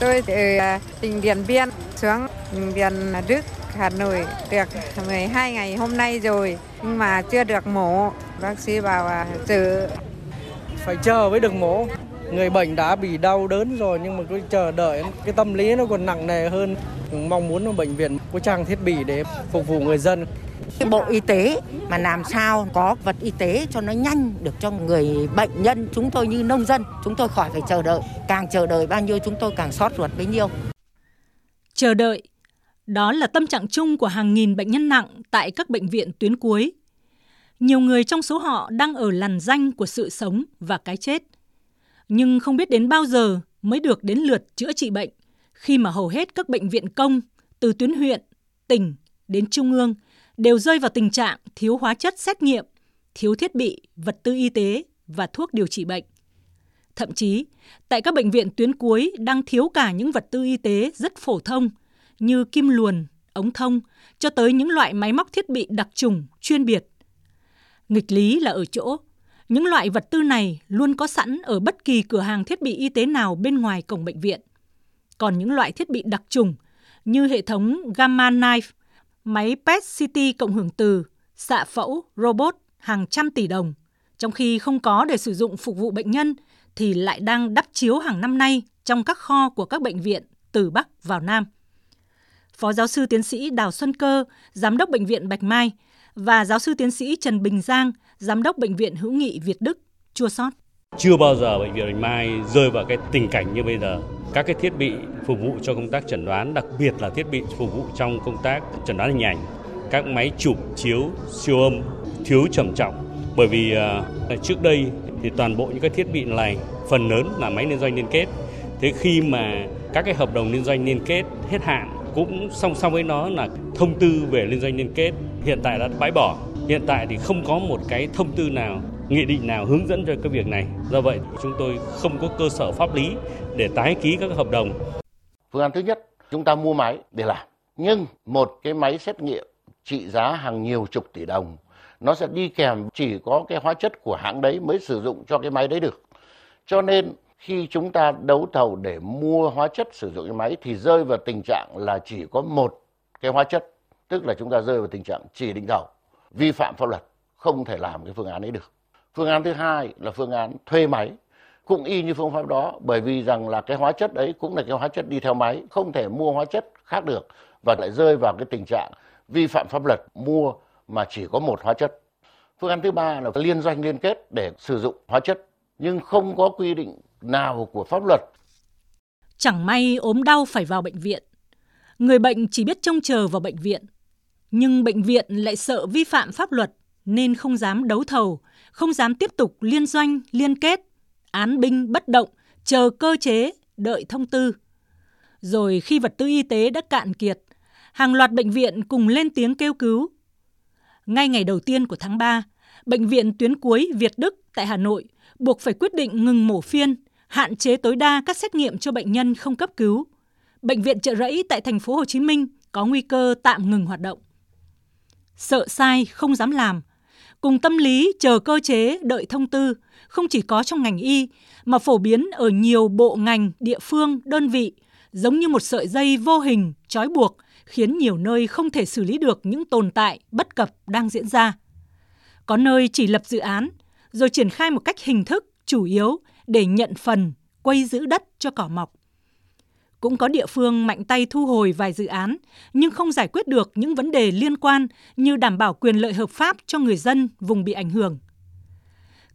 Tôi từ à, tỉnh Điện Biên xuống Điện Đức, Hà Nội được 12 ngày hôm nay rồi nhưng mà chưa được mổ. Bác sĩ bảo à, chờ. Phải chờ mới được mổ. Người bệnh đã bị đau đớn rồi nhưng mà cứ chờ đợi cái tâm lý nó còn nặng nề hơn. Mong muốn bệnh viện có trang thiết bị để phục vụ người dân cái Bộ Y tế mà làm sao có vật y tế cho nó nhanh được cho người bệnh nhân chúng tôi như nông dân, chúng tôi khỏi phải chờ đợi. Càng chờ đợi bao nhiêu chúng tôi càng xót ruột bấy nhiêu. Chờ đợi, đó là tâm trạng chung của hàng nghìn bệnh nhân nặng tại các bệnh viện tuyến cuối. Nhiều người trong số họ đang ở làn danh của sự sống và cái chết. Nhưng không biết đến bao giờ mới được đến lượt chữa trị bệnh, khi mà hầu hết các bệnh viện công từ tuyến huyện, tỉnh đến trung ương đều rơi vào tình trạng thiếu hóa chất xét nghiệm, thiếu thiết bị, vật tư y tế và thuốc điều trị bệnh. Thậm chí, tại các bệnh viện tuyến cuối đang thiếu cả những vật tư y tế rất phổ thông như kim luồn, ống thông, cho tới những loại máy móc thiết bị đặc trùng, chuyên biệt. Nghịch lý là ở chỗ, những loại vật tư này luôn có sẵn ở bất kỳ cửa hàng thiết bị y tế nào bên ngoài cổng bệnh viện. Còn những loại thiết bị đặc trùng như hệ thống Gamma Knife máy PET CT cộng hưởng từ, xạ phẫu, robot hàng trăm tỷ đồng, trong khi không có để sử dụng phục vụ bệnh nhân thì lại đang đắp chiếu hàng năm nay trong các kho của các bệnh viện từ Bắc vào Nam. Phó giáo sư tiến sĩ Đào Xuân Cơ, giám đốc bệnh viện Bạch Mai và giáo sư tiến sĩ Trần Bình Giang, giám đốc bệnh viện Hữu nghị Việt Đức chua sót. Chưa bao giờ bệnh viện Bạch Mai rơi vào cái tình cảnh như bây giờ các cái thiết bị phục vụ cho công tác chẩn đoán, đặc biệt là thiết bị phục vụ trong công tác chẩn đoán hình ảnh, các máy chụp chiếu siêu âm thiếu trầm trọng. Bởi vì uh, trước đây thì toàn bộ những cái thiết bị này phần lớn là máy liên doanh liên kết. Thế khi mà các cái hợp đồng liên doanh liên kết hết hạn cũng song song với nó là thông tư về liên doanh liên kết hiện tại đã bãi bỏ. Hiện tại thì không có một cái thông tư nào nghị định nào hướng dẫn cho cái việc này. Do vậy chúng tôi không có cơ sở pháp lý để tái ký các hợp đồng. Phương án thứ nhất, chúng ta mua máy để làm. Nhưng một cái máy xét nghiệm trị giá hàng nhiều chục tỷ đồng nó sẽ đi kèm chỉ có cái hóa chất của hãng đấy mới sử dụng cho cái máy đấy được. Cho nên khi chúng ta đấu thầu để mua hóa chất sử dụng cái máy thì rơi vào tình trạng là chỉ có một cái hóa chất, tức là chúng ta rơi vào tình trạng chỉ định thầu, vi phạm pháp luật, không thể làm cái phương án ấy được. Phương án thứ hai là phương án thuê máy. Cũng y như phương pháp đó, bởi vì rằng là cái hóa chất ấy cũng là cái hóa chất đi theo máy, không thể mua hóa chất khác được và lại rơi vào cái tình trạng vi phạm pháp luật mua mà chỉ có một hóa chất. Phương án thứ ba là liên doanh liên kết để sử dụng hóa chất, nhưng không có quy định nào của pháp luật. Chẳng may ốm đau phải vào bệnh viện. Người bệnh chỉ biết trông chờ vào bệnh viện, nhưng bệnh viện lại sợ vi phạm pháp luật nên không dám đấu thầu không dám tiếp tục liên doanh liên kết án binh bất động, chờ cơ chế, đợi thông tư. Rồi khi vật tư y tế đã cạn kiệt, hàng loạt bệnh viện cùng lên tiếng kêu cứu. Ngay ngày đầu tiên của tháng 3, bệnh viện tuyến cuối Việt Đức tại Hà Nội buộc phải quyết định ngừng mổ phiên, hạn chế tối đa các xét nghiệm cho bệnh nhân không cấp cứu. Bệnh viện Trợ Rẫy tại thành phố Hồ Chí Minh có nguy cơ tạm ngừng hoạt động. Sợ sai không dám làm, cùng tâm lý chờ cơ chế đợi thông tư không chỉ có trong ngành y mà phổ biến ở nhiều bộ ngành, địa phương, đơn vị, giống như một sợi dây vô hình trói buộc khiến nhiều nơi không thể xử lý được những tồn tại bất cập đang diễn ra. Có nơi chỉ lập dự án rồi triển khai một cách hình thức chủ yếu để nhận phần quay giữ đất cho cỏ mọc. Cũng có địa phương mạnh tay thu hồi vài dự án nhưng không giải quyết được những vấn đề liên quan như đảm bảo quyền lợi hợp pháp cho người dân vùng bị ảnh hưởng.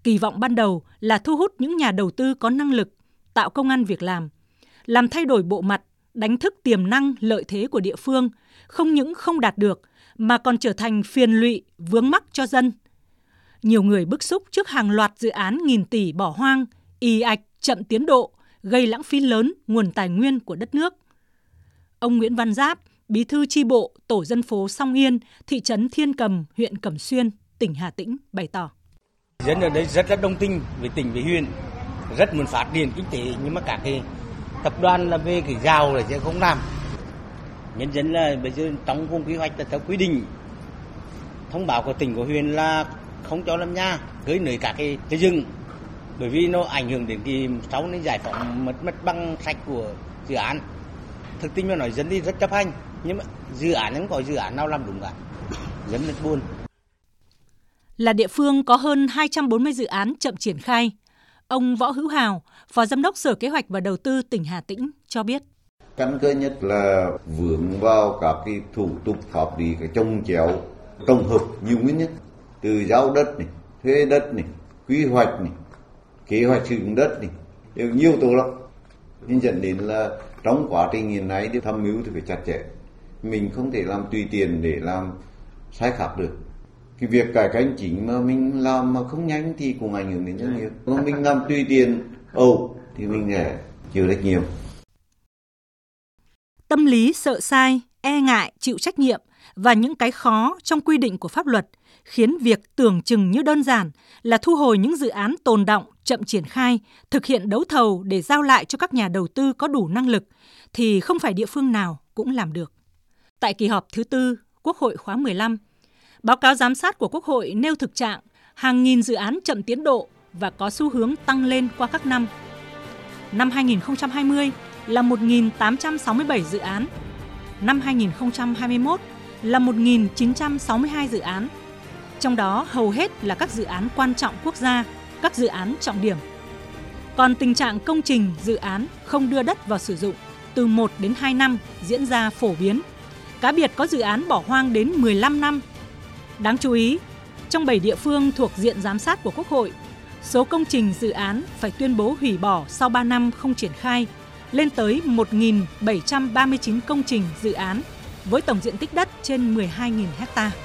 Kỳ vọng ban đầu là thu hút những nhà đầu tư có năng lực, tạo công ăn việc làm, làm thay đổi bộ mặt, đánh thức tiềm năng lợi thế của địa phương, không những không đạt được mà còn trở thành phiền lụy, vướng mắc cho dân. Nhiều người bức xúc trước hàng loạt dự án nghìn tỷ bỏ hoang, y ạch, chậm tiến độ, gây lãng phí lớn nguồn tài nguyên của đất nước. Ông Nguyễn Văn Giáp, bí thư tri bộ tổ dân phố Song Yên, thị trấn Thiên Cầm, huyện Cẩm Xuyên, tỉnh Hà Tĩnh bày tỏ. Dân ở đây rất là đồng tình với tỉnh với huyện, rất muốn phát triển kinh tế nhưng mà cả cái tập đoàn là về cái giàu là sẽ không làm. Nhân dân là bây giờ trong vùng quy hoạch là theo quy định thông báo của tỉnh của huyện là không cho làm nhà cưới nơi cả cái xây dựng bởi vì nó ảnh hưởng đến cái sau này giải phóng mất mất bằng sạch của dự án thực tình mà nói dân đi rất chấp hành nhưng mà dự án không có dự án nào làm đúng cả dân rất buồn là địa phương có hơn 240 dự án chậm triển khai. Ông Võ Hữu Hào, Phó Giám đốc Sở Kế hoạch và Đầu tư tỉnh Hà Tĩnh cho biết. Căn cơ nhất là vướng vào các cái thủ tục pháp lý cái trông chéo tổng hợp nhiều nguyên nhân từ giao đất này, thuê đất này, quy hoạch này, kế hoạch sử dụng đất này, đều nhiều tố lắm. Nên dẫn đến là trong quá trình hiện nay thì tham mưu thì phải chặt chẽ. Mình không thể làm tùy tiền để làm sai khác được. Cái việc cải cách chính mà mình làm mà không nhanh thì cũng ảnh hưởng đến rất nhiều còn mình làm tùy tiền ồ thì mình sẽ chịu rất nhiều tâm lý sợ sai e ngại chịu trách nhiệm và những cái khó trong quy định của pháp luật khiến việc tưởng chừng như đơn giản là thu hồi những dự án tồn động, chậm triển khai, thực hiện đấu thầu để giao lại cho các nhà đầu tư có đủ năng lực thì không phải địa phương nào cũng làm được. Tại kỳ họp thứ tư, Quốc hội khóa 15, Báo cáo giám sát của Quốc hội nêu thực trạng hàng nghìn dự án chậm tiến độ và có xu hướng tăng lên qua các năm. Năm 2020 là 1.867 dự án, năm 2021 là 1.962 dự án. Trong đó hầu hết là các dự án quan trọng quốc gia, các dự án trọng điểm. Còn tình trạng công trình, dự án không đưa đất vào sử dụng từ 1 đến 2 năm diễn ra phổ biến. Cá biệt có dự án bỏ hoang đến 15 năm Đáng chú ý, trong 7 địa phương thuộc diện giám sát của Quốc hội, số công trình dự án phải tuyên bố hủy bỏ sau 3 năm không triển khai lên tới 1.739 công trình dự án với tổng diện tích đất trên 12.000 hectare.